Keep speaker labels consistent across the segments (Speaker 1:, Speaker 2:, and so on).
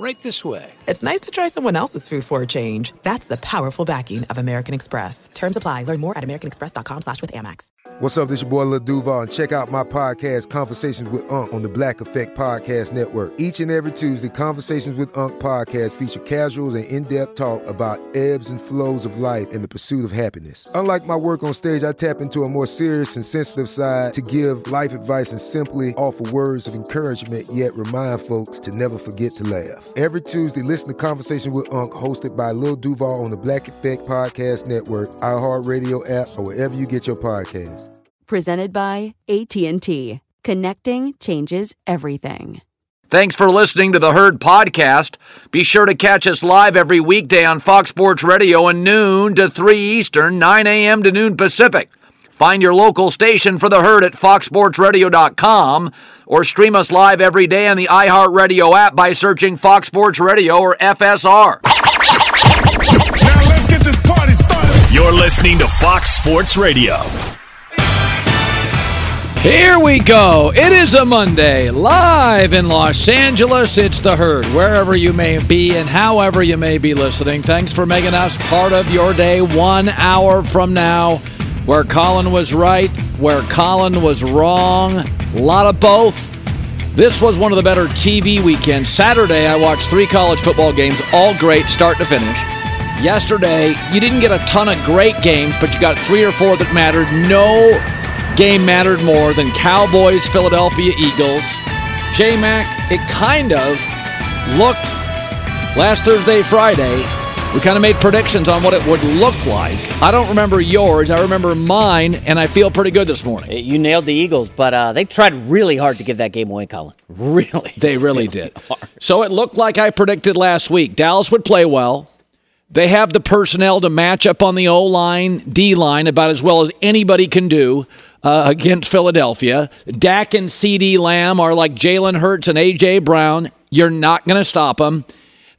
Speaker 1: Right this way.
Speaker 2: it's nice to try someone else's food for a change. That's the powerful backing of American Express. Terms apply. Learn more at americanexpress.com slash with Amex.
Speaker 3: What's up? This your boy Lil Duval, and check out my podcast, Conversations with Unc, on the Black Effect Podcast Network. Each and every Tuesday, Conversations with Unc podcast feature casuals and in-depth talk about ebbs and flows of life and the pursuit of happiness. Unlike my work on stage, I tap into a more serious and sensitive side to give life advice and simply offer words of encouragement, yet remind folks to never forget to laugh. Every Tuesday, listen to Conversation with Unc, hosted by Lil Duval on the Black Effect Podcast Network, iHeartRadio app, or wherever you get your podcasts.
Speaker 4: Presented by AT&T. Connecting changes everything.
Speaker 5: Thanks for listening to the Herd Podcast. Be sure to catch us live every weekday on Fox Sports Radio at noon to 3 Eastern, 9 a.m. to noon Pacific. Find your local station for the herd at foxsportsradio.com or stream us live every day on the iHeartRadio app by searching Fox Sports Radio or FSR.
Speaker 6: Now let's get this party started.
Speaker 7: You're listening to Fox Sports Radio.
Speaker 8: Here we go. It is a Monday, live in Los Angeles. It's the herd, wherever you may be and however you may be listening. Thanks for making us part of your day one hour from now. Where Colin was right, where Colin was wrong. A lot of both. This was one of the better TV weekends. Saturday, I watched three college football games, all great, start to finish. Yesterday, you didn't get a ton of great games, but you got three or four that mattered. No game mattered more than Cowboys, Philadelphia Eagles. J Mac, it kind of looked last Thursday, Friday. We kind of made predictions on what it would look like. I don't remember yours. I remember mine, and I feel pretty good this morning.
Speaker 9: You nailed the Eagles, but uh, they tried really hard to give that game away, Colin. Really.
Speaker 8: They really did. So it looked like I predicted last week. Dallas would play well. They have the personnel to match up on the O line, D line about as well as anybody can do uh, against Philadelphia. Dak and CeeDee Lamb are like Jalen Hurts and A.J. Brown. You're not going to stop them.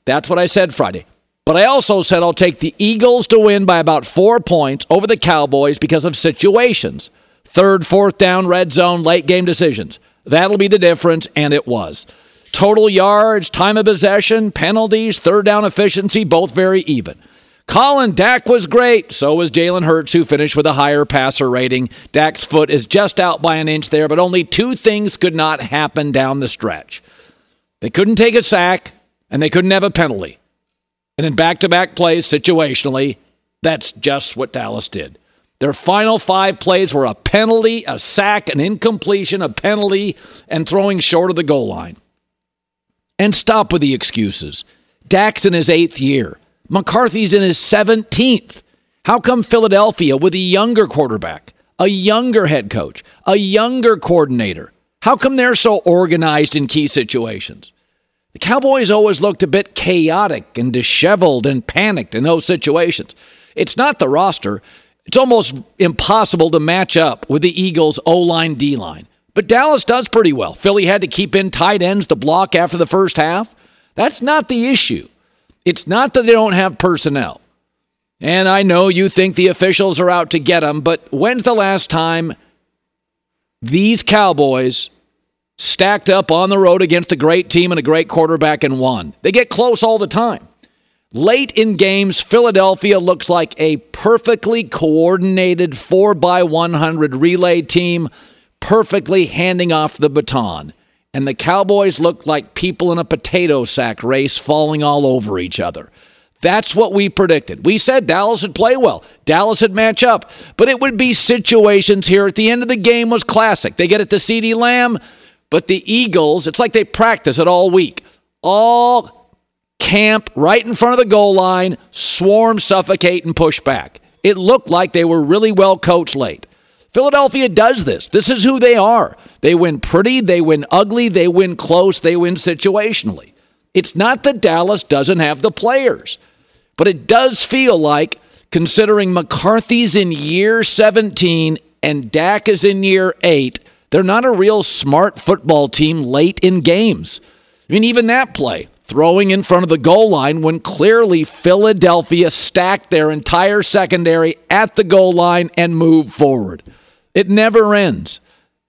Speaker 8: That's what I said Friday. But I also said I'll take the Eagles to win by about four points over the Cowboys because of situations. Third, fourth down, red zone, late game decisions. That'll be the difference, and it was. Total yards, time of possession, penalties, third down efficiency, both very even. Colin Dak was great. So was Jalen Hurts, who finished with a higher passer rating. Dak's foot is just out by an inch there, but only two things could not happen down the stretch. They couldn't take a sack, and they couldn't have a penalty. And in back to back plays, situationally, that's just what Dallas did. Their final five plays were a penalty, a sack, an incompletion, a penalty, and throwing short of the goal line. And stop with the excuses. Dak's in his eighth year. McCarthy's in his 17th. How come Philadelphia, with a younger quarterback, a younger head coach, a younger coordinator, how come they're so organized in key situations? The Cowboys always looked a bit chaotic and disheveled and panicked in those situations. It's not the roster. It's almost impossible to match up with the Eagles' O line, D line. But Dallas does pretty well. Philly had to keep in tight ends to block after the first half. That's not the issue. It's not that they don't have personnel. And I know you think the officials are out to get them, but when's the last time these Cowboys stacked up on the road against a great team and a great quarterback and won? They get close all the time. Late in games, Philadelphia looks like a perfectly coordinated 4 by 100 relay team, perfectly handing off the baton. And the Cowboys look like people in a potato sack race falling all over each other. That's what we predicted. We said Dallas would play well. Dallas would match up. But it would be situations here at the end of the game was classic. They get it to CeeDee Lamb, but the Eagles, it's like they practice it all week. All camp right in front of the goal line, swarm, suffocate, and push back. It looked like they were really well coached late. Philadelphia does this. This is who they are. They win pretty, they win ugly, they win close, they win situationally. It's not that Dallas doesn't have the players, but it does feel like, considering McCarthy's in year 17 and Dak is in year eight, they're not a real smart football team late in games. I mean, even that play, throwing in front of the goal line when clearly Philadelphia stacked their entire secondary at the goal line and moved forward. It never ends.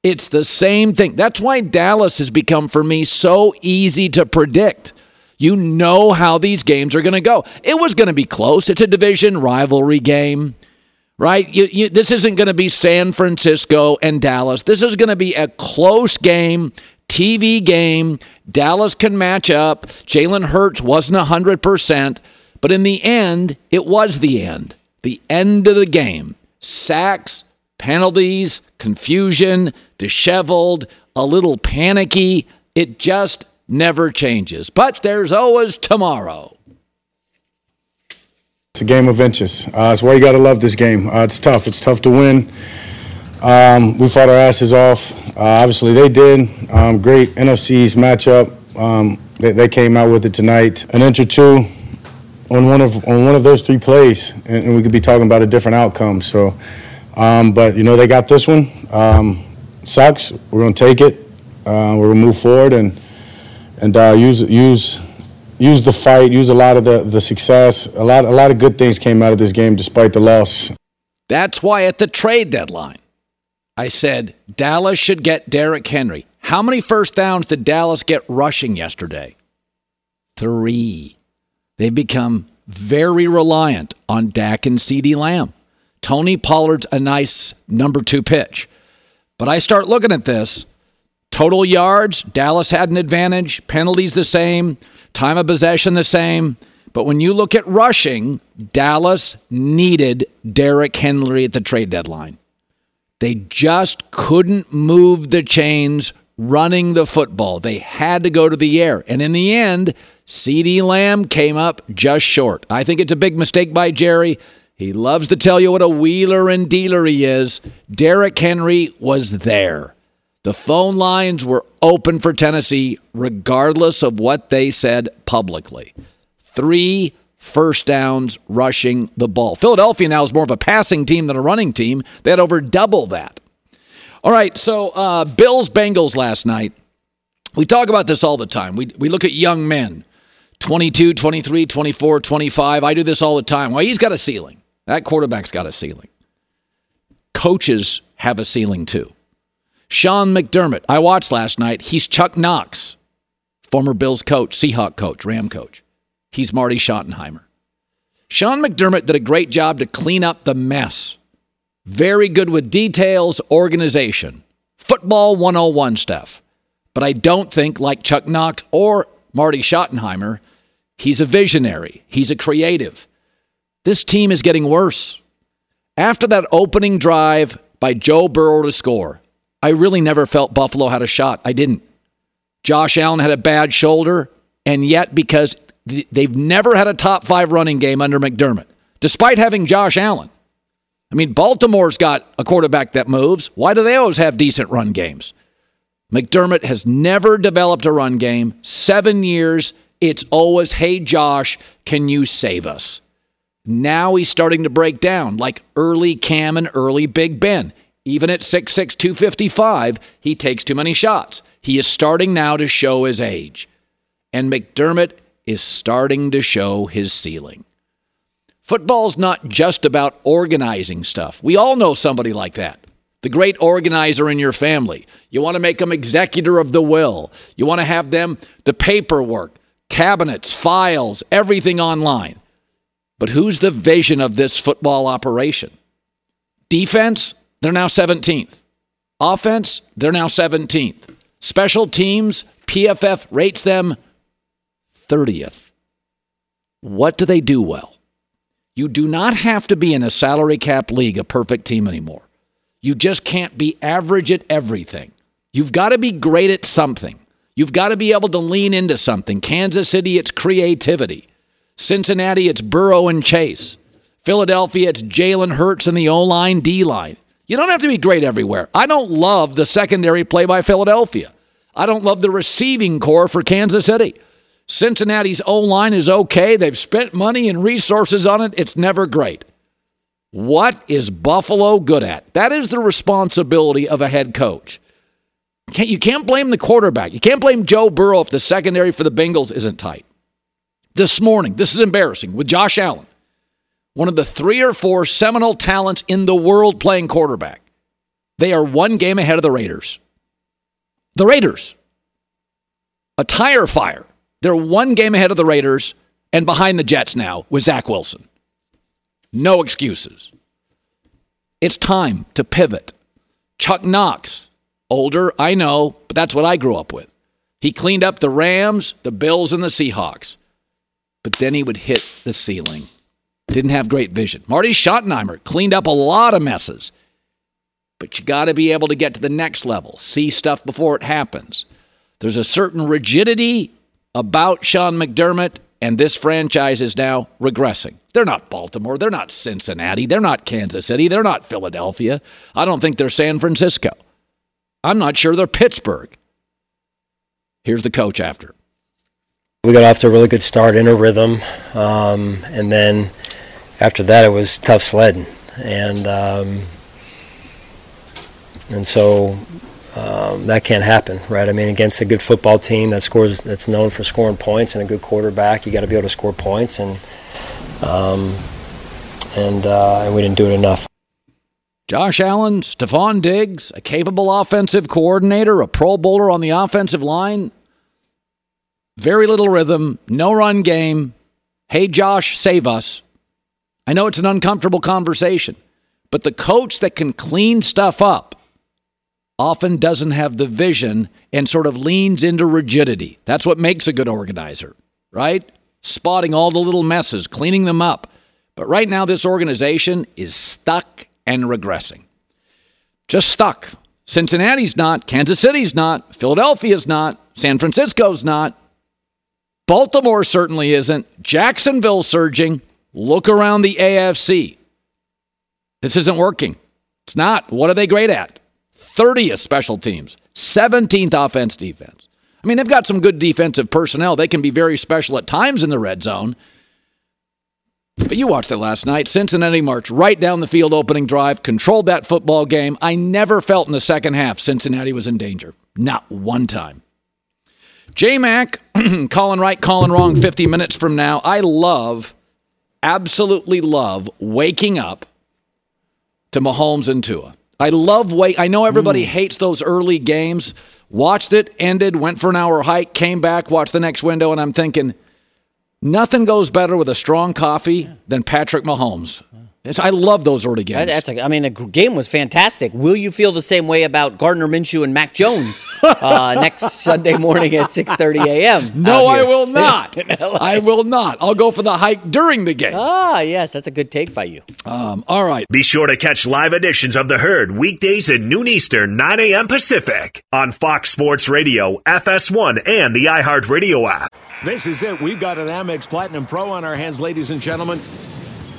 Speaker 8: It's the same thing. That's why Dallas has become, for me, so easy to predict. You know how these games are going to go. It was going to be close. It's a division rivalry game right? You, you, this isn't going to be San Francisco and Dallas. This is going to be a close game, TV game. Dallas can match up. Jalen Hurts wasn't 100%, but in the end, it was the end. The end of the game. Sacks, penalties, confusion, disheveled, a little panicky. It just never changes. But there's always tomorrow.
Speaker 1: It's a game of inches. Uh, that's why you got to love this game. Uh, it's tough. It's tough to win. Um, we fought our asses off. Uh, obviously, they did. Um, great NFC East matchup. Um, they, they, came out with it tonight. An inch or two on one of on one of those three plays, and, and we could be talking about a different outcome. So, um, but you know, they got this one. Um, sucks. We're gonna take it. Uh, we're gonna move forward and and uh, use use use the fight, use a lot of the, the success. A lot, a lot of good things came out of this game despite the loss.
Speaker 8: That's why at the trade deadline, I said Dallas should get Derrick Henry. How many first downs did Dallas get rushing yesterday? Three. They've become very reliant on Dak and CeeDee Lamb. Tony Pollard's a nice number two pitch. But I start looking at this. Total yards, Dallas had an advantage. Penalties the same. Time of possession the same. But when you look at rushing, Dallas needed Derrick Henry at the trade deadline. They just couldn't move the chains running the football. They had to go to the air. And in the end, CeeDee Lamb came up just short. I think it's a big mistake by Jerry. He loves to tell you what a wheeler and dealer he is. Derrick Henry was there. The phone lines were open for Tennessee, regardless of what they said publicly. Three first downs rushing the ball. Philadelphia now is more of a passing team than a running team. They had over double that. All right, so uh, Bills Bengals last night. We talk about this all the time. We, we look at young men 22, 23, 24, 25. I do this all the time. Well, he's got a ceiling. That quarterback's got a ceiling. Coaches have a ceiling too. Sean McDermott, I watched last night. He's Chuck Knox, former Bills coach, Seahawk coach, Ram coach. He's Marty Schottenheimer. Sean McDermott did a great job to clean up the mess. Very good with details, organization, football 101 stuff. But I don't think, like Chuck Knox or Marty Schottenheimer, he's a visionary, he's a creative. This team is getting worse. After that opening drive by Joe Burrow to score, I really never felt Buffalo had a shot. I didn't. Josh Allen had a bad shoulder, and yet because they've never had a top five running game under McDermott, despite having Josh Allen. I mean, Baltimore's got a quarterback that moves. Why do they always have decent run games? McDermott has never developed a run game. Seven years, it's always, hey, Josh, can you save us? Now he's starting to break down like early Cam and early Big Ben. Even at 6'6, 255, he takes too many shots. He is starting now to show his age. And McDermott is starting to show his ceiling. Football's not just about organizing stuff. We all know somebody like that. The great organizer in your family. You want to make them executor of the will. You want to have them the paperwork, cabinets, files, everything online. But who's the vision of this football operation? Defense? They're now 17th. Offense, they're now 17th. Special teams, PFF rates them 30th. What do they do well? You do not have to be in a salary cap league a perfect team anymore. You just can't be average at everything. You've got to be great at something. You've got to be able to lean into something. Kansas City, it's creativity. Cincinnati, it's Burrow and Chase. Philadelphia, it's Jalen Hurts and the O line, D line. You don't have to be great everywhere. I don't love the secondary play by Philadelphia. I don't love the receiving core for Kansas City. Cincinnati's O line is okay. They've spent money and resources on it. It's never great. What is Buffalo good at? That is the responsibility of a head coach. Can't, you can't blame the quarterback. You can't blame Joe Burrow if the secondary for the Bengals isn't tight. This morning, this is embarrassing, with Josh Allen, one of the three or four seminal talents in the world playing quarterback. They are one game ahead of the Raiders. The Raiders. A tire fire. They're one game ahead of the Raiders and behind the Jets now with Zach Wilson. No excuses. It's time to pivot. Chuck Knox, older, I know, but that's what I grew up with. He cleaned up the Rams, the Bills, and the Seahawks. But then he would hit the ceiling. Didn't have great vision. Marty Schottenheimer cleaned up a lot of messes. But you got to be able to get to the next level, see stuff before it happens. There's a certain rigidity about Sean McDermott, and this franchise is now regressing. They're not Baltimore. They're not Cincinnati. They're not Kansas City. They're not Philadelphia. I don't think they're San Francisco. I'm not sure they're Pittsburgh. Here's the coach after.
Speaker 10: We got off to a really good start in a rhythm, um, and then after that it was tough sledding, and um, and so um, that can't happen, right? I mean, against a good football team that scores, that's known for scoring points, and a good quarterback, you got to be able to score points, and um, and uh, and we didn't do it enough.
Speaker 8: Josh Allen, Stefon Diggs, a capable offensive coordinator, a Pro Bowler on the offensive line. Very little rhythm, no run game. Hey, Josh, save us. I know it's an uncomfortable conversation, but the coach that can clean stuff up often doesn't have the vision and sort of leans into rigidity. That's what makes a good organizer, right? Spotting all the little messes, cleaning them up. But right now, this organization is stuck and regressing. Just stuck. Cincinnati's not, Kansas City's not, Philadelphia's not, San Francisco's not, Baltimore certainly isn't, Jacksonville's surging. Look around the AFC. This isn't working. It's not. What are they great at? 30th special teams, 17th offense defense. I mean, they've got some good defensive personnel. They can be very special at times in the red zone. But you watched it last night. Cincinnati marched right down the field opening drive, controlled that football game. I never felt in the second half Cincinnati was in danger. Not one time. J Mac, calling right, calling wrong 50 minutes from now. I love, absolutely love waking up to Mahomes and Tua. I love wait. I know everybody mm. hates those early games. Watched it, ended, went for an hour hike, came back, watched the next window, and I'm thinking, nothing goes better with a strong coffee than Patrick Mahomes. It's, I love those early games.
Speaker 9: That's a, I mean, the game was fantastic. Will you feel the same way about Gardner Minshew and Mac Jones uh, next Sunday morning at 6:30 a.m.?
Speaker 8: No, I will not. I will not. I'll go for the hike during the game.
Speaker 9: Ah, yes, that's a good take by you.
Speaker 8: Um, all right.
Speaker 7: Be sure to catch live editions of the Herd weekdays at noon Eastern, 9 a.m. Pacific on Fox Sports Radio, FS1, and the iHeartRadio app.
Speaker 11: This is it. We've got an Amex Platinum Pro on our hands, ladies and gentlemen.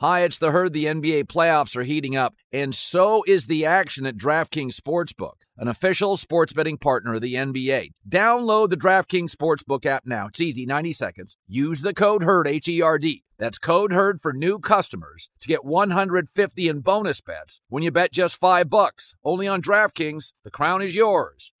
Speaker 5: Hi, it's the herd. The NBA playoffs are heating up, and so is the action at DraftKings Sportsbook, an official sports betting partner of the NBA. Download the DraftKings Sportsbook app now. It's easy, 90 seconds. Use the code HERD, H E R D. That's code HERD for new customers to get 150 in bonus bets when you bet just 5 bucks. Only on DraftKings. The crown is yours.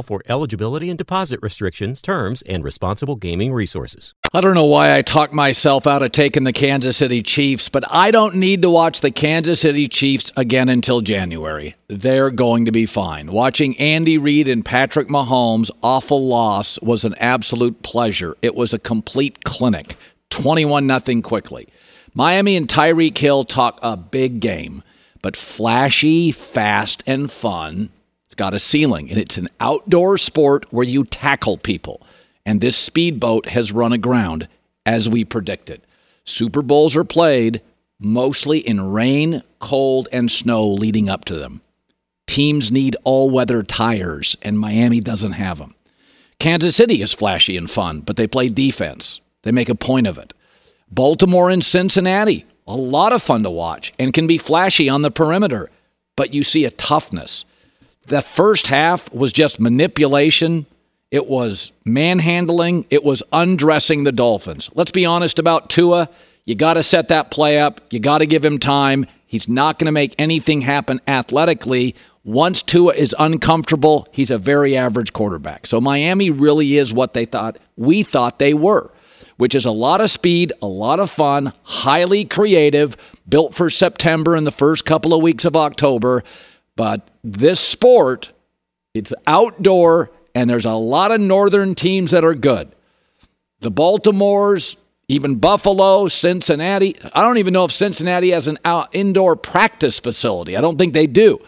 Speaker 12: for eligibility and deposit restrictions, terms, and responsible gaming resources.
Speaker 8: I don't know why I talked myself out of taking the Kansas City Chiefs, but I don't need to watch the Kansas City Chiefs again until January. They're going to be fine. Watching Andy Reid and Patrick Mahomes' awful loss was an absolute pleasure. It was a complete clinic. 21 nothing quickly. Miami and Tyreek Hill talk a big game, but flashy, fast, and fun. It's got a ceiling, and it's an outdoor sport where you tackle people. And this speedboat has run aground, as we predicted. Super Bowls are played mostly in rain, cold, and snow leading up to them. Teams need all weather tires, and Miami doesn't have them. Kansas City is flashy and fun, but they play defense. They make a point of it. Baltimore and Cincinnati, a lot of fun to watch and can be flashy on the perimeter, but you see a toughness. The first half was just manipulation. It was manhandling. It was undressing the Dolphins. Let's be honest about Tua. You got to set that play up. You got to give him time. He's not going to make anything happen athletically. Once Tua is uncomfortable, he's a very average quarterback. So Miami really is what they thought we thought they were, which is a lot of speed, a lot of fun, highly creative, built for September and the first couple of weeks of October. But this sport, it's outdoor, and there's a lot of northern teams that are good. The Baltimores, even Buffalo, Cincinnati. I don't even know if Cincinnati has an out, indoor practice facility. I don't think they do.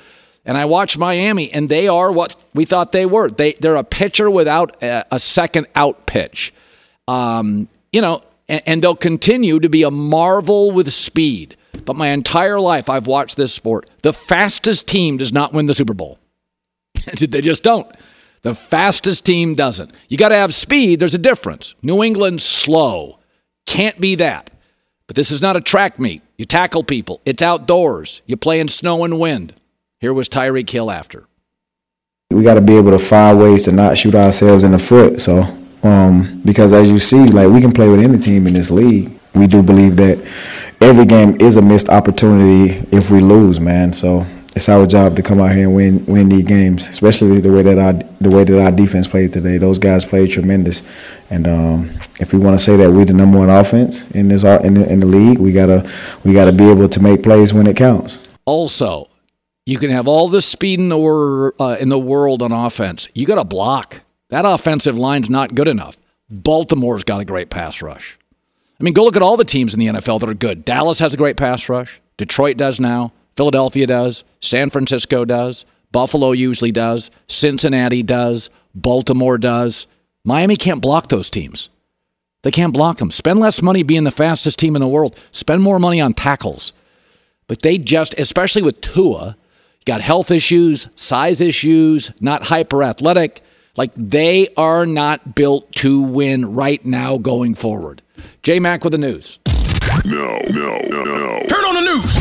Speaker 8: And I watched Miami, and they are what we thought they were. They they're a pitcher without a, a second out pitch. Um, you know, and, and they'll continue to be a marvel with speed. But my entire life, I've watched this sport. The fastest team does not win the Super Bowl. they just don't. The fastest team doesn't. You got to have speed. There's a difference. New England's slow. Can't be that. But this is not a track meet. You tackle people. It's outdoors. You play in snow and wind. Here was Tyreek Hill after.
Speaker 13: We got to be able to find ways to not shoot ourselves in the foot. So, um, because as you see, like we can play with any team in this league. We do believe that every game is a missed opportunity if we lose, man. So it's our job to come out here and win win these games, especially the way that our the way that our defense played today. Those guys played tremendous, and um, if we want to say that we're the number one offense in this in the, in the league, we gotta we gotta be able to make plays when it counts.
Speaker 8: Also, you can have all the speed in the wor- uh, in the world on offense. You got to block. That offensive line's not good enough. Baltimore's got a great pass rush. I mean, go look at all the teams in the NFL that are good. Dallas has a great pass rush. Detroit does now. Philadelphia does. San Francisco does. Buffalo usually does. Cincinnati does. Baltimore does. Miami can't block those teams. They can't block them. Spend less money being the fastest team in the world. Spend more money on tackles. But they just, especially with Tua, got health issues, size issues, not hyper athletic. Like they are not built to win right now going forward. J Mac with the news.
Speaker 6: No, no, no, no.
Speaker 7: Turn on the news.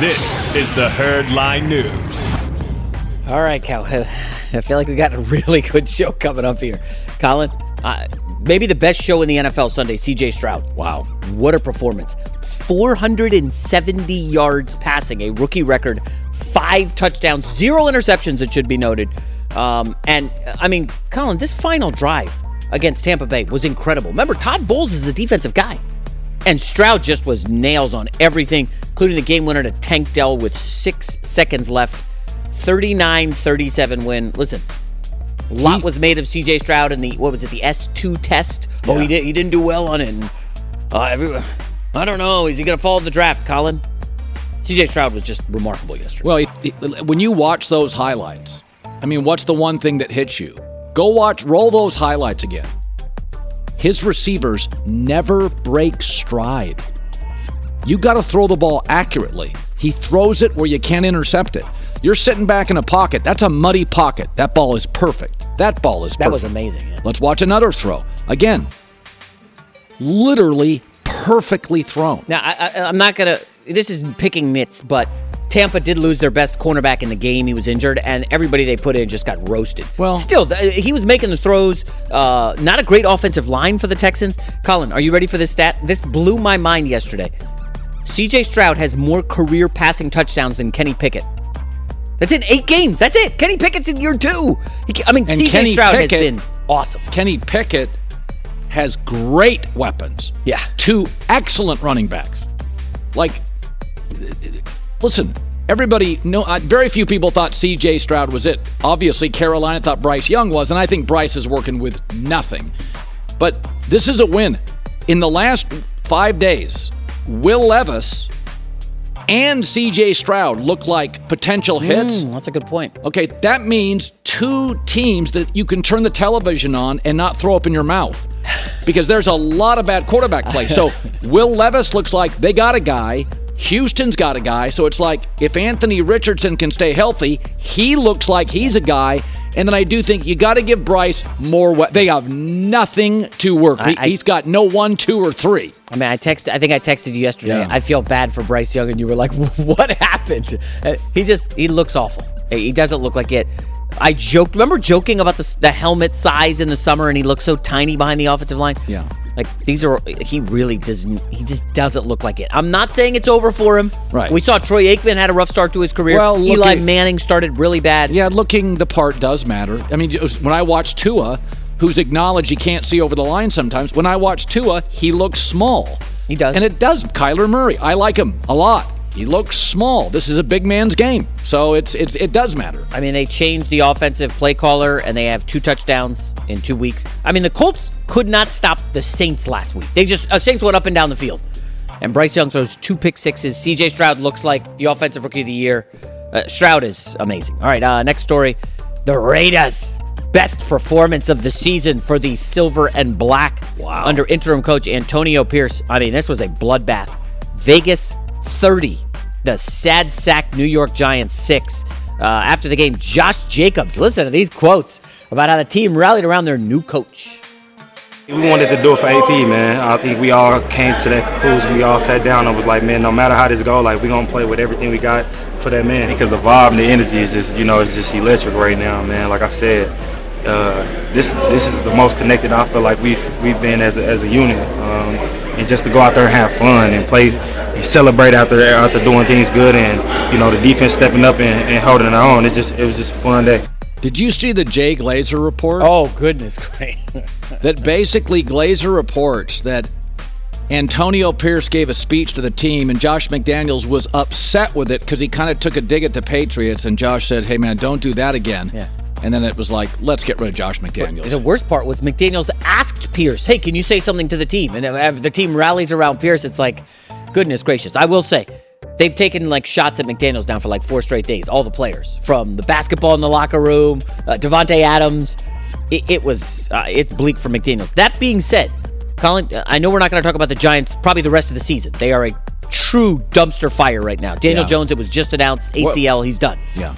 Speaker 7: This is the Herd Line News.
Speaker 9: All right, Cal. I feel like we got a really good show coming up here. Colin, uh, maybe the best show in the NFL Sunday, CJ Stroud.
Speaker 8: Wow.
Speaker 9: What a performance. 470 yards passing, a rookie record, five touchdowns, zero interceptions, it should be noted. Um, and I mean, Colin, this final drive against Tampa Bay was incredible. Remember, Todd Bowles is a defensive guy. And Stroud just was nails on everything, including the game winner to Tank Dell with six seconds left. 39 37 win. Listen, a lot was made of CJ Stroud in the, what was it, the S2 test? Oh, he, did, he didn't do well on it. And, uh, everyone, I don't know. Is he going to follow the draft, Colin? CJ Stroud was just remarkable yesterday.
Speaker 8: Well, he- he- when you watch those highlights, I mean, what's the one thing that hits you? Go watch, roll those highlights again. His receivers never break stride. You got to throw the ball accurately. He throws it where you can't intercept it. You're sitting back in a pocket. That's a muddy pocket. That ball is perfect. That ball is perfect.
Speaker 9: That was amazing. yeah.
Speaker 8: Let's watch another throw. Again, literally perfectly thrown.
Speaker 9: Now, I, I, I'm not going to, this is picking nits, but Tampa did lose their best cornerback in the game. He was injured, and everybody they put in just got roasted.
Speaker 8: Well-
Speaker 9: still, he was making the throws. Uh, not a great offensive line for the Texans. Colin, are you ready for this stat? This blew my mind yesterday. CJ Stroud has more career passing touchdowns than Kenny Pickett. That's in eight games. That's it. Kenny Pickett's in year two. He, I mean, CJ Stroud
Speaker 8: Pickett-
Speaker 9: has been awesome.
Speaker 8: Kenny Pickett has great weapons.
Speaker 9: Yeah.
Speaker 8: Two excellent running backs. Like, listen, everybody, no, uh, very few people thought C.J. Stroud was it. Obviously, Carolina thought Bryce Young was, and I think Bryce is working with nothing. But this is a win. In the last five days, Will Levis and C.J. Stroud look like potential hits.
Speaker 9: Mm, that's a good point.
Speaker 8: Okay, that means two teams that you can turn the television on and not throw up in your mouth. Because there's a lot of bad quarterback play. So Will Levis looks like they got a guy. Houston's got a guy. So it's like if Anthony Richardson can stay healthy, he looks like he's a guy. And then I do think you got to give Bryce more. We- they have nothing to work.
Speaker 9: I-
Speaker 8: He,
Speaker 9: I-
Speaker 8: he's got no one, two, or three.
Speaker 9: I mean, I text. I think I texted you yesterday.
Speaker 8: Yeah.
Speaker 9: I feel bad for Bryce Young, and you were like, "What happened?" Uh, He just he looks awful. He doesn't look like it. I joked. Remember joking about the the helmet size in the summer, and he looks so tiny behind the offensive line.
Speaker 8: Yeah.
Speaker 9: Like these are. He really doesn't. He just doesn't look like it. I'm not saying it's over for him.
Speaker 8: Right.
Speaker 9: We saw Troy Aikman had a rough start to his career.
Speaker 8: Well, look
Speaker 9: Eli Manning started really bad.
Speaker 8: Yeah, looking the part does matter. I mean, when I watch Tua, who's acknowledged he can't see over the line sometimes, when I watch Tua, he looks small.
Speaker 9: He does.
Speaker 8: And it does. Kyler Murray, I like him a lot. He looks small. This is a big man's game, so it's, it's it does matter.
Speaker 9: I mean, they changed the offensive play caller, and they have two touchdowns in two weeks. I mean, the Colts could not stop the Saints last week. They just uh, Saints went up and down the field, and Bryce Young throws two pick sixes. C.J. Stroud looks like the offensive rookie of the year. Uh, Stroud is amazing. All right, uh, next story: the Raiders. Best performance of the season for the silver and black
Speaker 8: Wow.
Speaker 9: under interim coach Antonio Pierce. I mean, this was a bloodbath. Vegas 30, the sad sack New York Giants 6. Uh, after the game, Josh Jacobs, listen to these quotes about how the team rallied around their new coach.
Speaker 14: We wanted to do it for AP, man. I think we all came to that conclusion. We all sat down and was like, man, no matter how this go, like we gonna play with everything we got for that man. Because the vibe and the energy is just, you know, it's just electric right now, man. Like I said, uh, this this is the most connected I feel like we've we've been as a, as a unit. Um, and just to go out there and have fun and play, and celebrate after after doing things good, and you know the defense stepping up and, and holding their own. It's just it was just a fun day.
Speaker 8: Did you see the Jay Glazer report?
Speaker 9: Oh, goodness great.
Speaker 8: that basically Glazer reports that Antonio Pierce gave a speech to the team, and Josh McDaniels was upset with it because he kind of took a dig at the Patriots, and Josh said, "Hey man, don't do that again."
Speaker 9: Yeah.
Speaker 8: And then it was like, let's get rid of Josh McDaniels.
Speaker 9: The worst part was McDaniels asked Pierce, "Hey, can you say something to the team?" And if the team rallies around Pierce, it's like, goodness gracious. I will say, they've taken like shots at McDaniels down for like four straight days. All the players, from the basketball in the locker room, uh, Davante Adams. It, it was uh, it's bleak for McDaniels. That being said, Colin, uh, I know we're not going to talk about the Giants probably the rest of the season. They are a true dumpster fire right now. Daniel
Speaker 8: Yeah.
Speaker 9: Jones, it was just announced ACL, he's done.
Speaker 8: Yeah.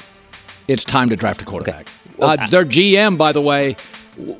Speaker 8: It's time to draft a quarterback. Uh, their GM, by the way,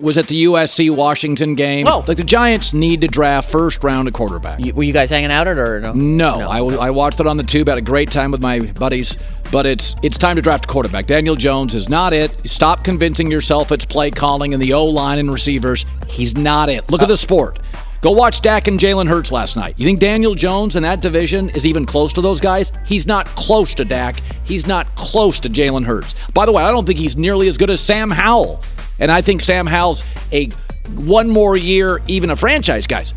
Speaker 8: was at the USC Washington game.
Speaker 9: Oh.
Speaker 8: Like the Giants need to draft first round a quarterback.
Speaker 9: You- were you guys hanging out at it or no?
Speaker 8: No, I, w- I watched it on the tube. Had a great time with my buddies. But it's it's time to draft a quarterback. Daniel Jones is not it. Stop convincing yourself it's play calling and the O line and receivers. He's not it. Look at the sport. Go watch Dak and Jalen Hurts last night. You think Daniel Jones in that division is even close to those guys? He's not close to Dak. He's not close to Jalen Hurts. By the way, I don't think he's nearly as good as Sam Howell. And I think Sam Howell's a one more year, even a franchise, guys.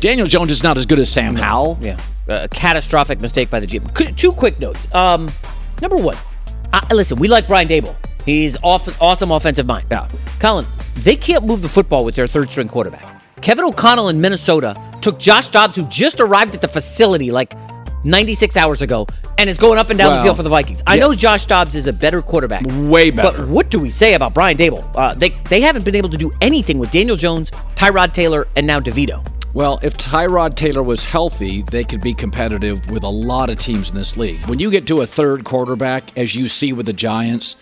Speaker 8: Daniel Jones is not as good as Sam Howell.
Speaker 9: Yeah. A catastrophic mistake by the GM. Two quick notes. Um, number one, uh, listen, we like Brian Daboll. He's off, awesome offensive mind.
Speaker 8: Yeah.
Speaker 9: Colin, they can't move the football with their third string quarterback. Kevin O'Connell in Minnesota took Josh Dobbs, who just arrived at the facility like 96 hours ago, and is going up and down the field for the Vikings. I
Speaker 8: yeah.
Speaker 9: know Josh Dobbs is a better quarterback.
Speaker 8: Way better.
Speaker 9: But what do we say about Brian Daboll? Uh, they, they haven't been able to do anything with Daniel Jones, Tyrod Taylor, and now DeVito.
Speaker 8: Well, if Tyrod Taylor was healthy, they could be competitive with a lot of teams in this league. When you get to a third quarterback, as you see with the Giants,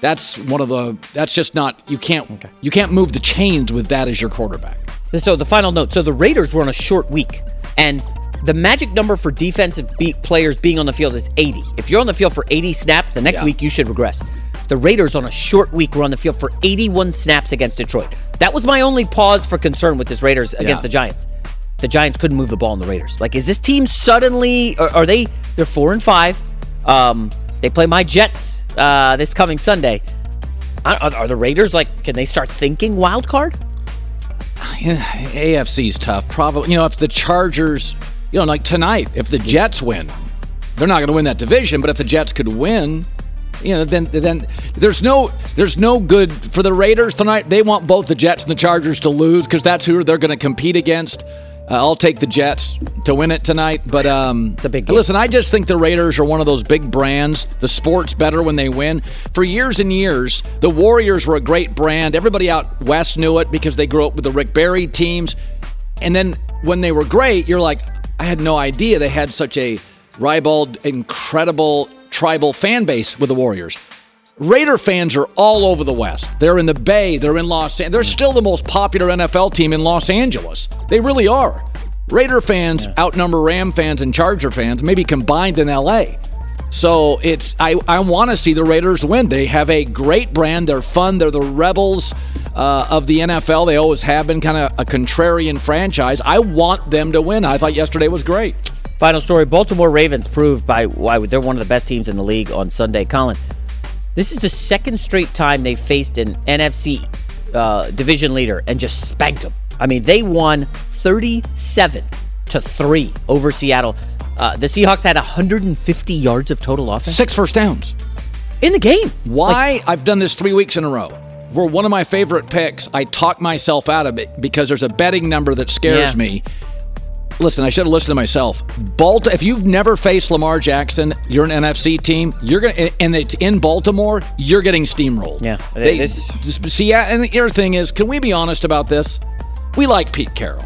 Speaker 8: that's one of the that's just not you can't you can't move the chains with that as your quarterback.
Speaker 9: So the final note. So the Raiders were on a short week, and the magic number for defensive players being on the field is 80. If you're on the field for 80 snaps, the next
Speaker 8: Yeah.
Speaker 9: week you should regress. The Raiders on a short week were on the field for 81 snaps against Detroit. That was my only pause for concern with this Raiders against
Speaker 8: Yeah.
Speaker 9: the Giants. The Giants couldn't move the ball in the Raiders. Like, is this team suddenly? Are, are they? They're four and five. Um, they play my Jets uh, this coming Sunday. Are- are the Raiders like? Can they start thinking wild card?
Speaker 8: AFC's tough. Probably, you know, if the Chargers, you know, like tonight, if the Jets win, they're not going to win that division. But if the Jets could win, you know, then then there's no there's no good for the Raiders tonight. They want both the Jets and the Chargers to lose because that's who they're going to compete against. Uh, I'll take the Jets to win it tonight, but um, it's a
Speaker 9: big
Speaker 8: Listen, I just think the Raiders are one of those big brands. The sport's better when they win. For years and years, the Warriors were a great brand. Everybody out west knew it because they grew up with the Rick Barry teams. And then when they were great, you're like, I had no idea they had such a ribald, incredible tribal fan base with the Warriors. Raider fans are all over the West. They're in the Bay. They're in Los Angeles. They're still the most popular NFL team in Los Angeles. They really are. Raider fans outnumber Ram fans and Charger fans, maybe combined in LA. So it's I, I want to see the Raiders win. They have a great brand. They're fun. They're the rebels uh, of the NFL. They always have been kind of a contrarian franchise. I want them to win. I thought yesterday was great.
Speaker 9: Final story Baltimore Ravens proved by why they're one of the best teams in the league on Sunday. Colin, this is the second straight time they faced an NFC uh, division leader and just spanked them. I mean, they won 37 to 3 over Seattle. Uh, the Seahawks had 150 yards of total offense.
Speaker 8: Six first downs.
Speaker 9: In the game.
Speaker 8: Why? I've done this three weeks in a row. Were one of my favorite picks. I talk myself out of it because there's a betting number that scares
Speaker 9: Yeah.
Speaker 8: me. Listen, I should have listened to myself. Baltimore. If you've never faced Lamar Jackson, you're an NFC team. You're gonna, and it's in Baltimore. You're getting steamrolled.
Speaker 9: Yeah,
Speaker 8: They,
Speaker 9: this-
Speaker 8: this- see, and the other thing is, can we be honest about this? We like Pete Carroll,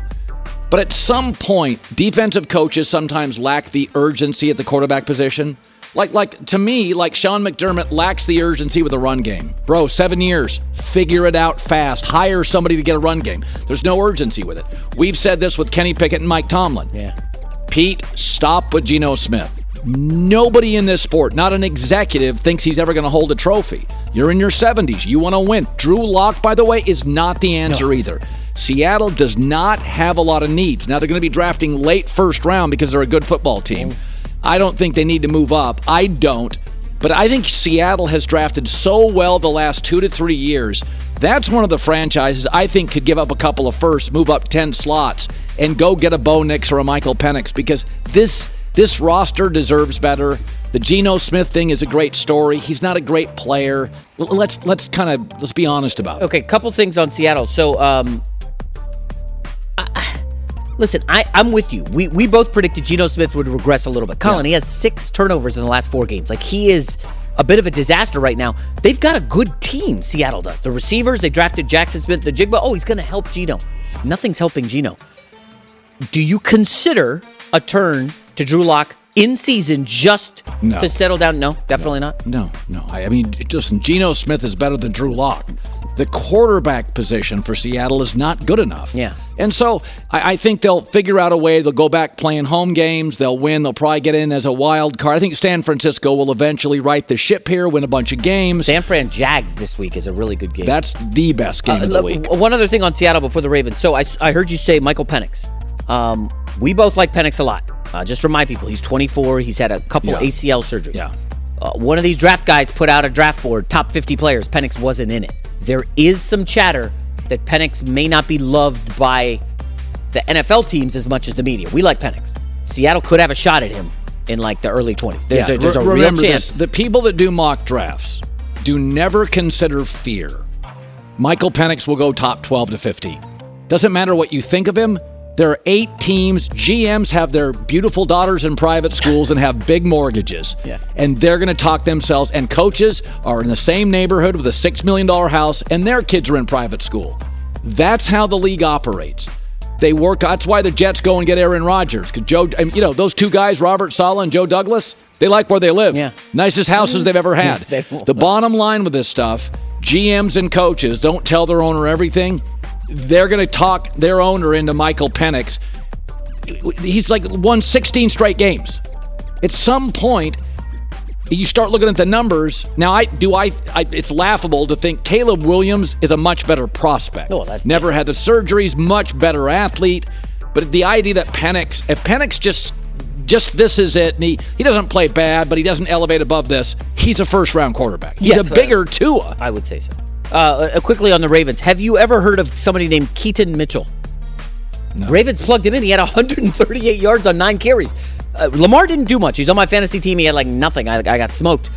Speaker 8: but at some point, defensive coaches sometimes lack the urgency at the quarterback position. Like, like to me, like Sean McDermott lacks the urgency with a run game. Bro, seven years, figure it out fast. Hire somebody to get a run game. There's no urgency with it. We've said this with Kenny Pickett and Mike Tomlin.
Speaker 9: Yeah.
Speaker 8: Pete, stop with Geno Smith. Nobody in this sport, not an executive, thinks he's ever going to hold a trophy. You're in your 70s. You want to win. Drew Lock, by the way, is not the answer either. Seattle does not have a lot of needs. Now, they're going to be drafting late first round because they're a good football team. Oh. I don't think they need to move up. I don't. But I think Seattle has drafted so well the last two to three years. That's one of the franchises I think could give up a couple of firsts, move up 10 slots, and go get a Bo Nix or a Michael Penix because this this roster deserves better. The Geno Smith thing is a great story. He's not a great player. Let's let's kind of let's be honest about it.
Speaker 9: Okay, couple things on Seattle. So, um, listen, I, I'm with you. We we both predicted Geno Smith would regress a little bit. Colin, he has six turnovers in the last four games. Like he is a bit of a disaster right now. They've got a good team. Seattle does. The receivers they drafted Jaxon Smith-Njigba. Oh, he's going to help Geno. Nothing's helping Geno. Do you consider a turn to Drew Lock in season just
Speaker 8: No.
Speaker 9: to settle down? No, definitely not.
Speaker 8: No, no. I, I mean, listen, Geno Smith is better than Drew Lock. The quarterback position for Seattle is not good enough.
Speaker 9: Yeah.
Speaker 8: And so I, I think they'll figure out a way. They'll go back playing home games. They'll win. They'll probably get in as a wild card. I think San Francisco will eventually right the ship here, win a bunch of games.
Speaker 9: San Fran Jags this week is a really good game.
Speaker 8: That's the best game
Speaker 9: Uh,
Speaker 8: of the week.
Speaker 9: One other thing on Seattle before the Ravens. So I, I heard you say Michael Penix. Um, we both like Penix a lot. Uh, just remind people, he's 24. He's had a couple
Speaker 8: Yeah.
Speaker 9: ACL surgeries.
Speaker 8: Yeah.
Speaker 9: Uh, one of these draft guys put out a draft board, top 50 players. Penix wasn't in it. There is some chatter that Penix may not be loved by the NFL teams as much as the media. We like Penix. Seattle could have a shot at him in like the early 20s. There-
Speaker 8: Yeah,
Speaker 9: there- there's a
Speaker 8: re-
Speaker 9: real chance.
Speaker 8: This, the people that do mock drafts do never consider fear. Michael Penix will go top 12 to 15. Doesn't matter what you think of him, There are eight teams. GMs have their beautiful daughters in private schools and have big mortgages.
Speaker 9: Yeah.
Speaker 8: And they're going to talk themselves. And coaches are in the same neighborhood with a $6 million house, and their kids are in private school. That's how the league operates. They work. That's why the Jets go and get Aaron Rodgers. Because Joe, I mean, you know, those two guys, Robert Saleh and Joe Douglas, they like where they live. Yeah. Nicest houses they've ever had. The bottom line with this stuff GMs and coaches don't tell their owner everything. They're going to talk their owner into Michael Penix. He's like won 16 straight games. At some point, you start looking at the numbers. Now, I do I, I it's laughable to think Caleb Williams is a much better prospect.
Speaker 9: Oh, that's
Speaker 8: Never had the surgeries, much better athlete. But the idea that Penix, if Penix just just this is it, and he, he doesn't play bad, but he doesn't elevate above this, he's a first round quarterback. He's
Speaker 9: Yes.
Speaker 8: a bigger Tua.
Speaker 9: I would say so. Uh, uh, quickly on the Ravens, have you ever heard of somebody named Keaton Mitchell? Ravens plugged him in. He had 138 yards on nine carries. Uh, Lamar didn't do much. He's on my fantasy team. He had like nothing. I, I got smoked.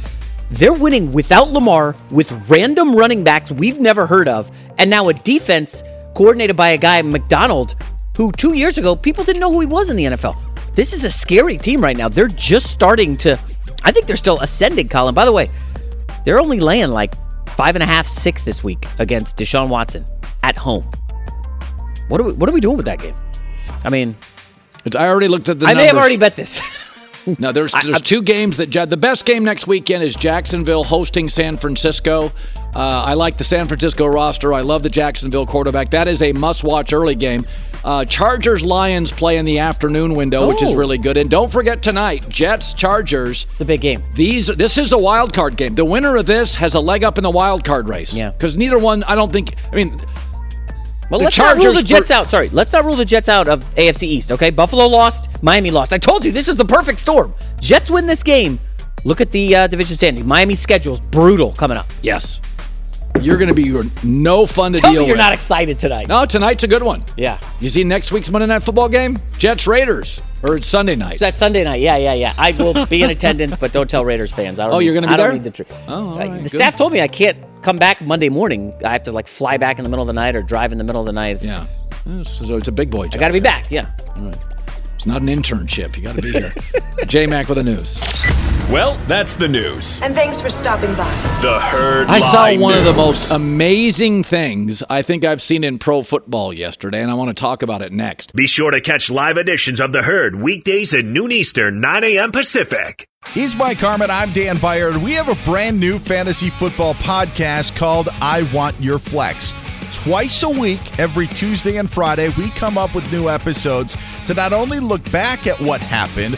Speaker 9: They're winning without Lamar with random running backs we've never heard of, and now a defense coordinated by a guy Macdonald, who two years ago people didn't know who he was in the NFL. This is a scary team right now. They're just starting to. I think they're still ascending, Colin. By the way, they're only laying like five and a half, six this week against Deshaun Watson at home. What are we What are we doing with that game? I mean,
Speaker 8: I already looked at the.
Speaker 9: I may have already bet this.
Speaker 8: No, there's there's two games that the best game next weekend is Jacksonville hosting San Francisco. Uh, I like the San Francisco roster. I love the Jacksonville quarterback. That is a must-watch early game. Uh, Chargers Lions play in the afternoon window, which is
Speaker 9: Oh.
Speaker 8: really good. And don't forget tonight, Jets Chargers.
Speaker 9: It's a big game.
Speaker 8: These this is a wild card game. The winner of this has a leg up in the wild card race. Yeah, because neither one. I don't think. I mean.
Speaker 9: Well,
Speaker 8: the
Speaker 9: let's not rule the Jets
Speaker 8: were-
Speaker 9: out. Sorry, let's not rule the Jets out of AFC East. Okay, Buffalo lost, Miami lost. I told you this is the perfect storm. Jets win this game. Look at the uh, division standing. Miami's schedule's brutal coming up.
Speaker 8: Yes, you're going to be no fun to
Speaker 9: Tell
Speaker 8: deal
Speaker 9: me you're
Speaker 8: with.
Speaker 9: not excited tonight.
Speaker 8: No, tonight's a good one.
Speaker 9: Yeah.
Speaker 8: You see next week's Monday Night Football game? Jets Raiders. Or it's Sunday night.
Speaker 9: That's Sunday night. Yeah, yeah, yeah. I will be in attendance, but don't tell Raiders fans. I don't
Speaker 8: Oh,
Speaker 9: need,
Speaker 8: you're gonna be
Speaker 9: I don't
Speaker 8: there?
Speaker 9: need the truth.
Speaker 8: Oh, all right,
Speaker 9: the
Speaker 8: good.
Speaker 9: staff told me I can't come back Monday morning. I have to like fly back in the middle of the night or drive in the middle of the night. It's-
Speaker 8: Yeah. So it's a big boy job.
Speaker 9: I got to be back. Yeah. All right.
Speaker 8: It's not an internship. You got to be here. J Mac with the news.
Speaker 7: Well, that's the news.
Speaker 15: And thanks for stopping by.
Speaker 7: The Herd
Speaker 8: I saw
Speaker 7: Line
Speaker 8: one of the most amazing things I think I've seen in pro football yesterday, and I want to talk about it next.
Speaker 7: Be sure to catch live editions of The Herd weekdays at noon Eastern, 9 a.m. Pacific.
Speaker 16: He's Mike Harmon. I'm Dan Beyer. We have a brand new fantasy football podcast called I Want Your Flex. Twice a week, every Tuesday and Friday, we come up with new episodes to not only look back at what happened,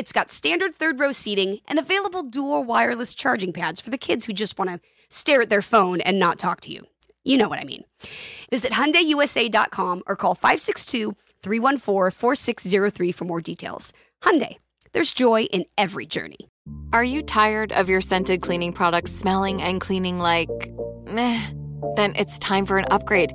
Speaker 17: it's got standard third row seating and available dual wireless charging pads for the kids who just want to stare at their phone and not talk to you. You know what I mean. Visit HyundaiUSA.com or call 562 314 4603 for more details. Hyundai, there's joy in every journey.
Speaker 18: Are you tired of your scented cleaning products smelling and cleaning like meh? Then it's time for an upgrade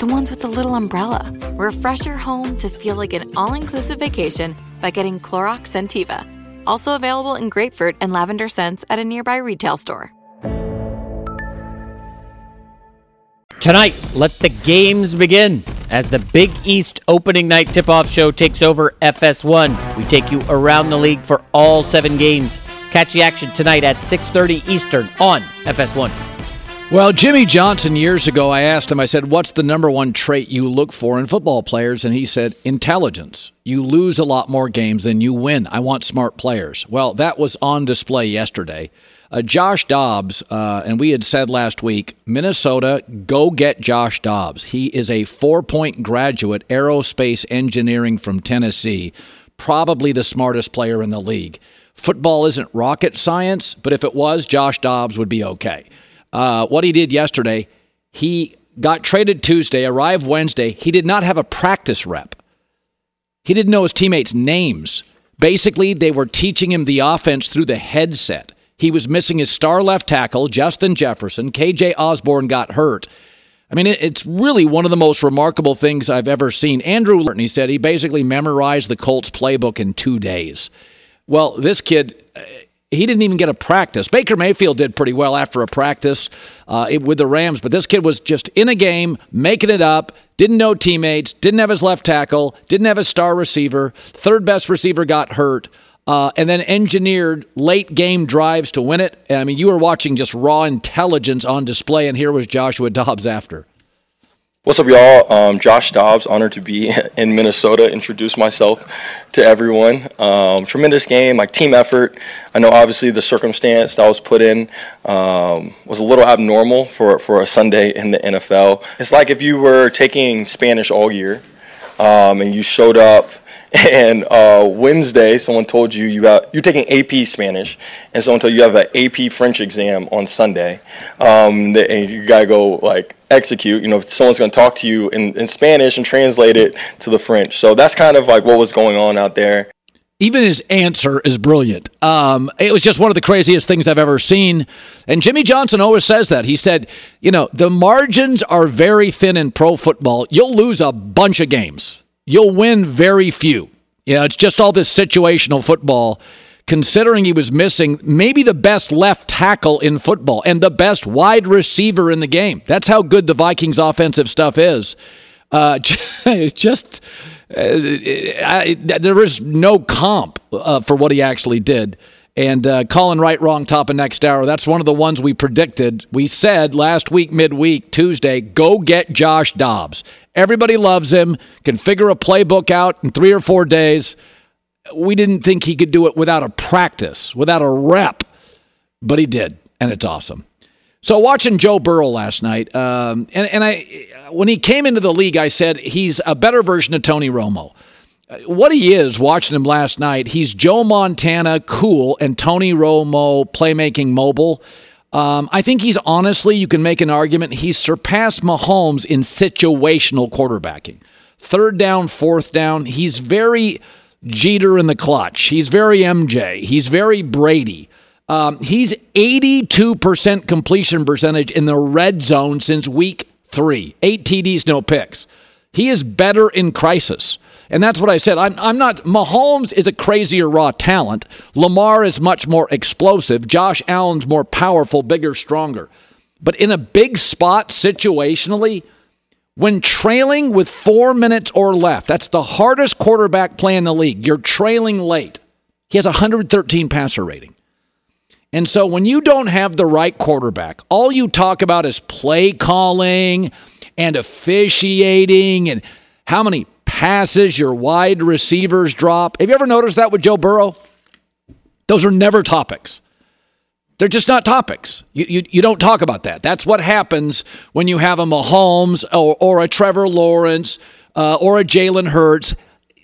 Speaker 18: The ones with the little umbrella. Refresh your home to feel like an all inclusive vacation by getting Clorox Scentiva. Also available in grapefruit and lavender scents at a nearby retail store.
Speaker 9: Tonight, let the games begin as the Big East opening night tip-off show takes over FS1. We take you around the league for all 7 games. Catch the action tonight at 6:30 Eastern on FS1.
Speaker 8: Well, Jimmy Johnson years ago, I asked him, I said, What's the number one trait you look for in football players? And he said, Intelligence. You lose a lot more games than you win. I want smart players. Well, that was on display yesterday. Uh, Josh Dobbs, uh, and we had said last week, Minnesota, go get Josh Dobbs. He is a four point graduate, aerospace engineering from Tennessee, probably the smartest player in the league. Football isn't rocket science, but if it was, Josh Dobbs would be okay. Uh, what he did yesterday, he got traded Tuesday, arrived Wednesday. He did not have a practice rep. He didn't know his teammates' names. Basically, they were teaching him the offense through the headset. He was missing his star left tackle, Justin Jefferson. KJ Osborn got hurt. I mean, it's really one of the most remarkable things I've ever seen. Andrew he said he basically memorized the Colts playbook in two days. Well, this kid, he didn't even get a practice. Baker Mayfield did pretty well after a practice uh, with the Rams, but this kid was just in a game, making it up, didn't know teammates, didn't have his left tackle, didn't have his star receiver, third best receiver got hurt uh, and then engineered late game drives to win it. I mean, you were watching just raw intelligence on display, and here was Joshua Dobbs after.
Speaker 19: What's up, y'all? Um, Josh Dobbs, honored to be in Minnesota. Introduce myself to everyone. Um, tremendous game, like team effort. I know obviously the circumstance that was put in um, was a little abnormal for, for a Sunday in the NFL. It's like if you were taking Spanish all year um, and you showed up and uh, Wednesday, someone told you you got you're taking AP Spanish, and someone told you you have an AP French exam on Sunday, um, and you gotta go like execute. You know, if someone's gonna talk to you in, in Spanish and translate it to the French. So that's kind of like what was going on out there.
Speaker 8: Even his answer is brilliant. Um, it was just one of the craziest things I've ever seen. And Jimmy Johnson always says that. He said, you know, the margins are very thin in pro football. You'll lose a bunch of games you'll win very few. You know, it's just all this situational football. Considering he was missing maybe the best left tackle in football and the best wide receiver in the game. That's how good the Vikings' offensive stuff is. Uh, it's just uh, I, there is no comp uh, for what he actually did. And uh, calling right, wrong, top of next hour. That's one of the ones we predicted. We said last week, midweek, Tuesday, go get Josh Dobbs. Everybody loves him, can figure a playbook out in three or four days. We didn't think he could do it without a practice, without a rep, but he did, and it's awesome. So watching Joe Burrow last night, um, and, and I, when he came into the league, I said he's a better version of Tony Romo. What he is, watching him last night, he's Joe Montana cool and Tony Romo playmaking mobile. Um, I think he's honestly, you can make an argument, he's surpassed Mahomes in situational quarterbacking. Third down, fourth down, he's very Jeter in the clutch. He's very MJ. He's very Brady. Um, he's 82% completion percentage in the red zone since week three. Eight TDs, no picks. He is better in crisis. And that's what I said. I'm, I'm not, Mahomes is a crazier raw talent. Lamar is much more explosive. Josh Allen's more powerful, bigger, stronger. But in a big spot situationally, when trailing with four minutes or left, that's the hardest quarterback play in the league. You're trailing late. He has 113 passer rating. And so when you don't have the right quarterback, all you talk about is play calling and officiating and how many passes your wide receivers drop. Have you ever noticed that with Joe Burrow? Those are never topics. They're just not topics. You, you, you don't talk about that. That's what happens when you have a Mahomes or, or a Trevor Lawrence uh, or a Jalen Hurts.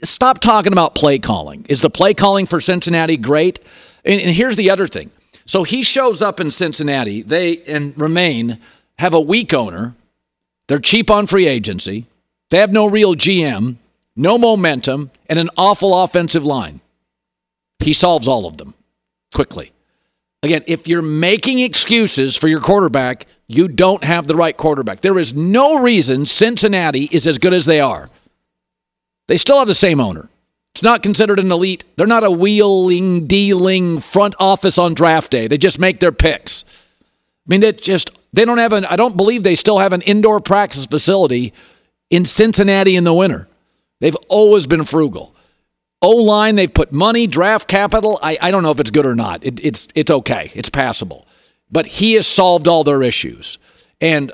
Speaker 8: Stop talking about play calling. Is the play calling for Cincinnati great? And, and here's the other thing. So he shows up in Cincinnati. They and remain have a weak owner They're cheap on free agency. They have no real GM, no momentum, and an awful offensive line. He solves all of them quickly. Again, if you're making excuses for your quarterback, you don't have the right quarterback. There is no reason Cincinnati is as good as they are. They still have the same owner. It's not considered an elite. They're not a wheeling, dealing front office on draft day. They just make their picks. I mean, it just they don't have an. I don't believe they still have an indoor practice facility in Cincinnati in the winter. They've always been frugal. O line, they've put money, draft capital. I, I don't know if it's good or not. It, it's it's okay. It's passable. But he has solved all their issues. And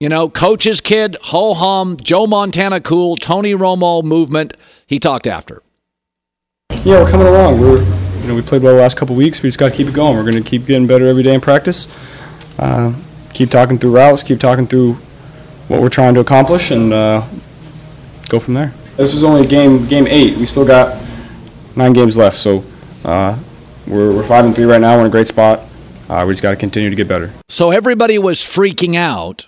Speaker 8: you know, coach's kid, ho hum, Joe Montana cool, Tony Romo movement. He talked after.
Speaker 20: Yeah, we're coming along. We're you know we played well the last couple weeks. We just got to keep it going. We're going to keep getting better every day in practice. Uh, keep talking through routes. Keep talking through what we're trying to accomplish, and uh, go from there. This was only game game eight. We still got nine games left, so uh, we're, we're five and three right now. We're in a great spot. Uh, we just got to continue to get better.
Speaker 8: So everybody was freaking out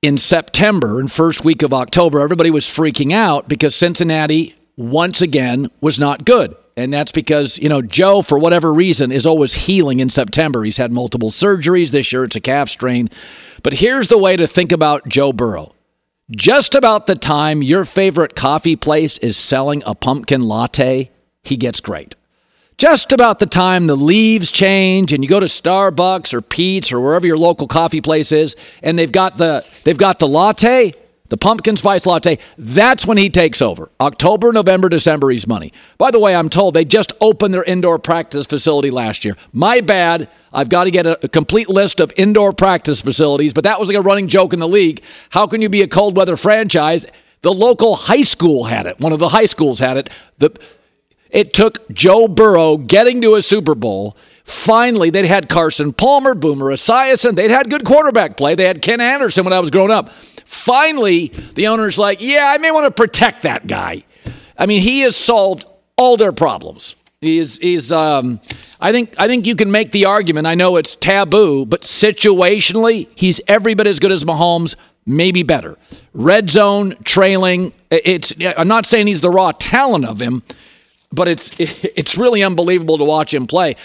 Speaker 8: in September and first week of October. Everybody was freaking out because Cincinnati once again was not good. And that's because, you know, Joe, for whatever reason, is always healing in September. He's had multiple surgeries. This year it's a calf strain. But here's the way to think about Joe Burrow. Just about the time your favorite coffee place is selling a pumpkin latte, he gets great. Just about the time the leaves change and you go to Starbucks or Pete's or wherever your local coffee place is, and they've got the they've got the latte, the pumpkin spice latte, that's when he takes over. October, November, December, he's money. By the way, I'm told they just opened their indoor practice facility last year. My bad. I've got to get a, a complete list of indoor practice facilities, but that was like a running joke in the league. How can you be a cold weather franchise? The local high school had it. One of the high schools had it. The it took Joe Burrow getting to a Super Bowl. Finally, they'd had Carson Palmer, Boomer Esiason. They'd had good quarterback play. They had Ken Anderson when I was growing up. Finally, the owner's like, yeah, I may want to protect that guy. I mean, he has solved all their problems. He's, he's um, I think, I think you can make the argument. I know it's taboo, but situationally, he's every bit as good as Mahomes, maybe better. Red zone, trailing. It's, I'm not saying he's the raw talent of him, but it's it's really unbelievable to watch him play.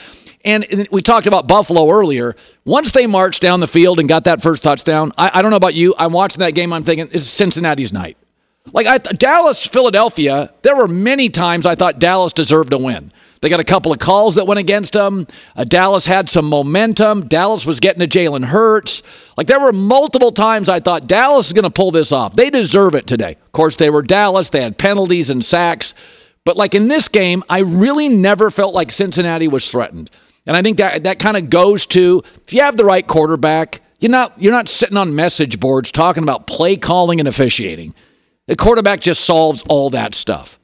Speaker 8: And we talked about Buffalo earlier. Once they marched down the field and got that first touchdown, I, I don't know about you. I'm watching that game. I'm thinking it's Cincinnati's night. Like I, Dallas, Philadelphia. There were many times I thought Dallas deserved to win. They got a couple of calls that went against them. Uh, Dallas had some momentum. Dallas was getting to Jalen Hurts. Like there were multiple times I thought Dallas is going to pull this off. They deserve it today. Of course, they were Dallas. They had penalties and sacks. But like in this game, I really never felt like Cincinnati was threatened. And I think that that kind of goes to if you have the right quarterback, you're not you're not sitting on message boards talking about play calling and officiating. The quarterback just solves all that stuff.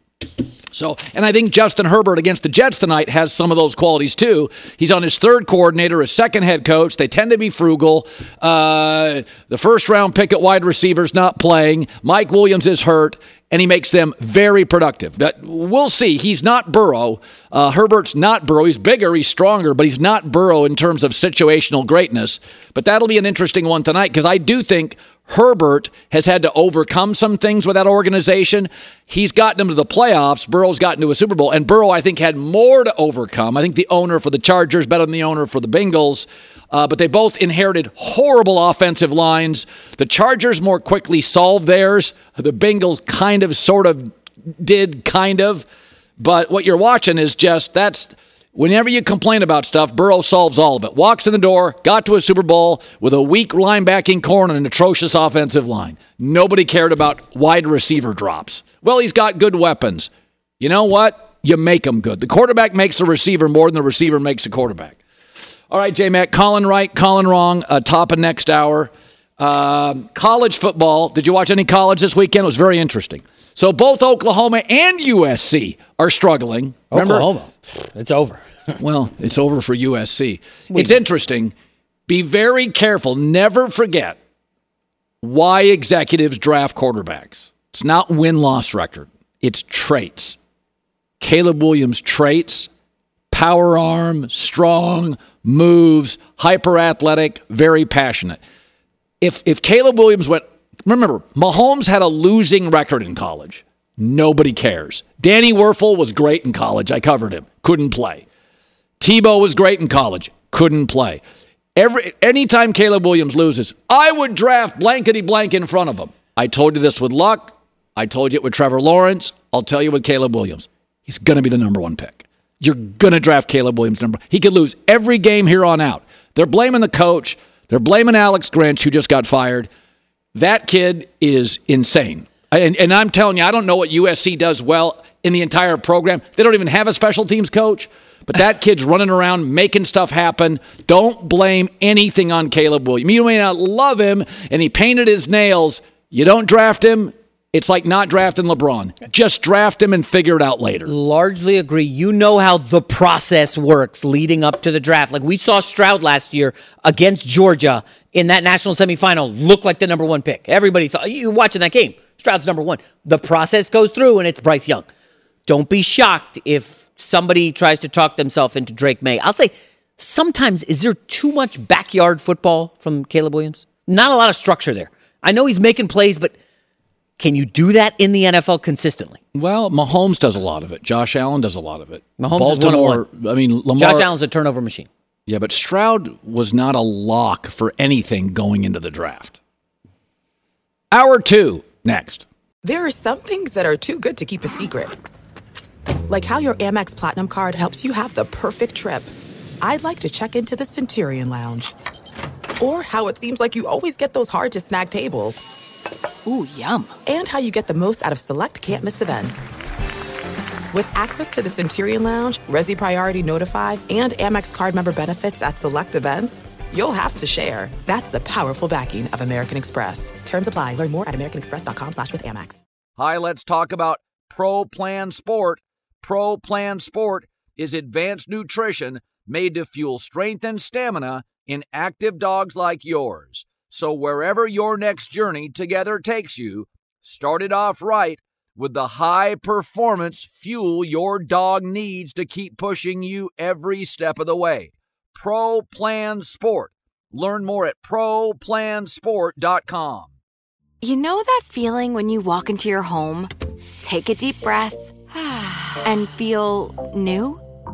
Speaker 8: So, and I think Justin Herbert against the Jets tonight has some of those qualities too. He's on his third coordinator, his second head coach. They tend to be frugal. Uh, the first round pick at wide receivers not playing. Mike Williams is hurt and he makes them very productive. But we'll see. He's not Burrow. Uh, Herbert's not Burrow. He's bigger, he's stronger, but he's not Burrow in terms of situational greatness. But that'll be an interesting one tonight because I do think Herbert has had to overcome some things with that organization. He's gotten them to the playoffs. Burrow's gotten to a Super Bowl, and Burrow, I think, had more to overcome. I think the owner for the Chargers better than the owner for the Bengals. Uh, but they both inherited horrible offensive lines. The Chargers more quickly solved theirs. The Bengals kind of, sort of did, kind of. But what you're watching is just that's whenever you complain about stuff, Burrow solves all of it. Walks in the door, got to a Super Bowl with a weak linebacking core and an atrocious offensive line. Nobody cared about wide receiver drops. Well, he's got good weapons. You know what? You make them good. The quarterback makes the receiver more than the receiver makes the quarterback. All right, J Mac, Colin right, Colin wrong, uh, top of next hour. Um, college football. Did you watch any college this weekend? It was very interesting. So both Oklahoma and USC are struggling. Remember?
Speaker 9: Oklahoma, it's over.
Speaker 8: well, it's over for USC. it's interesting. Be very careful. Never forget why executives draft quarterbacks. It's not win loss record, it's traits. Caleb Williams' traits power arm, strong, moves, hyper athletic, very passionate. If if Caleb Williams went Remember, Mahomes had a losing record in college. Nobody cares. Danny Wuerffel was great in college. I covered him. Couldn't play. Tebow was great in college. Couldn't play. Every anytime Caleb Williams loses, I would draft blankety blank in front of him. I told you this with Luck. I told you it with Trevor Lawrence. I'll tell you with Caleb Williams. He's going to be the number one pick. You're going to draft Caleb Williams number. He could lose every game here on out. They're blaming the coach. They're blaming Alex Grinch, who just got fired. That kid is insane. And, and I'm telling you, I don't know what USC does well in the entire program. They don't even have a special teams coach, but that kid's running around making stuff happen. Don't blame anything on Caleb Williams. You may not love him, and he painted his nails. You don't draft him. It's like not drafting LeBron. Just draft him and figure it out later.
Speaker 9: Largely agree. You know how the process works leading up to the draft. Like we saw Stroud last year against Georgia in that national semifinal look like the number one pick. Everybody thought you watching that game. Stroud's number one. The process goes through and it's Bryce Young. Don't be shocked if somebody tries to talk themselves into Drake Maye. I'll say sometimes is there too much backyard football from Caleb Williams? Not a lot of structure there. I know he's making plays, but can you do that in the NFL consistently?
Speaker 8: Well, Mahomes does a lot of it. Josh Allen does a lot of it.
Speaker 9: Mahomes
Speaker 8: Baltimore,
Speaker 9: is one
Speaker 8: I mean, Lamar.
Speaker 9: Josh Allen's a turnover machine.
Speaker 8: Yeah, but Stroud was not a lock for anything going into the draft. Hour two next.
Speaker 2: There are some things that are too good to keep a secret. Like how your Amex Platinum card helps you have the perfect trip. I'd like to check into the Centurion Lounge. Or how it seems like you always get those hard to snag tables.
Speaker 15: Ooh, yum.
Speaker 2: And how you get the most out of select can't miss events. With access to the Centurion Lounge, Resy Priority Notified, and Amex card member benefits at select events, you'll have to share. That's the powerful backing of American Express. Terms apply. Learn more at americanexpress.com slash with Amex.
Speaker 5: Hi, let's talk about Pro Plan Sport. Pro Plan Sport is advanced nutrition made to fuel strength and stamina in active dogs like yours. So wherever your next journey together takes you, start it off right with the high performance fuel your dog needs to keep pushing you every step of the way. Pro Plan Sport. Learn more at ProPlansport.com.
Speaker 18: You know that feeling when you walk into your home, take a deep breath, and feel new?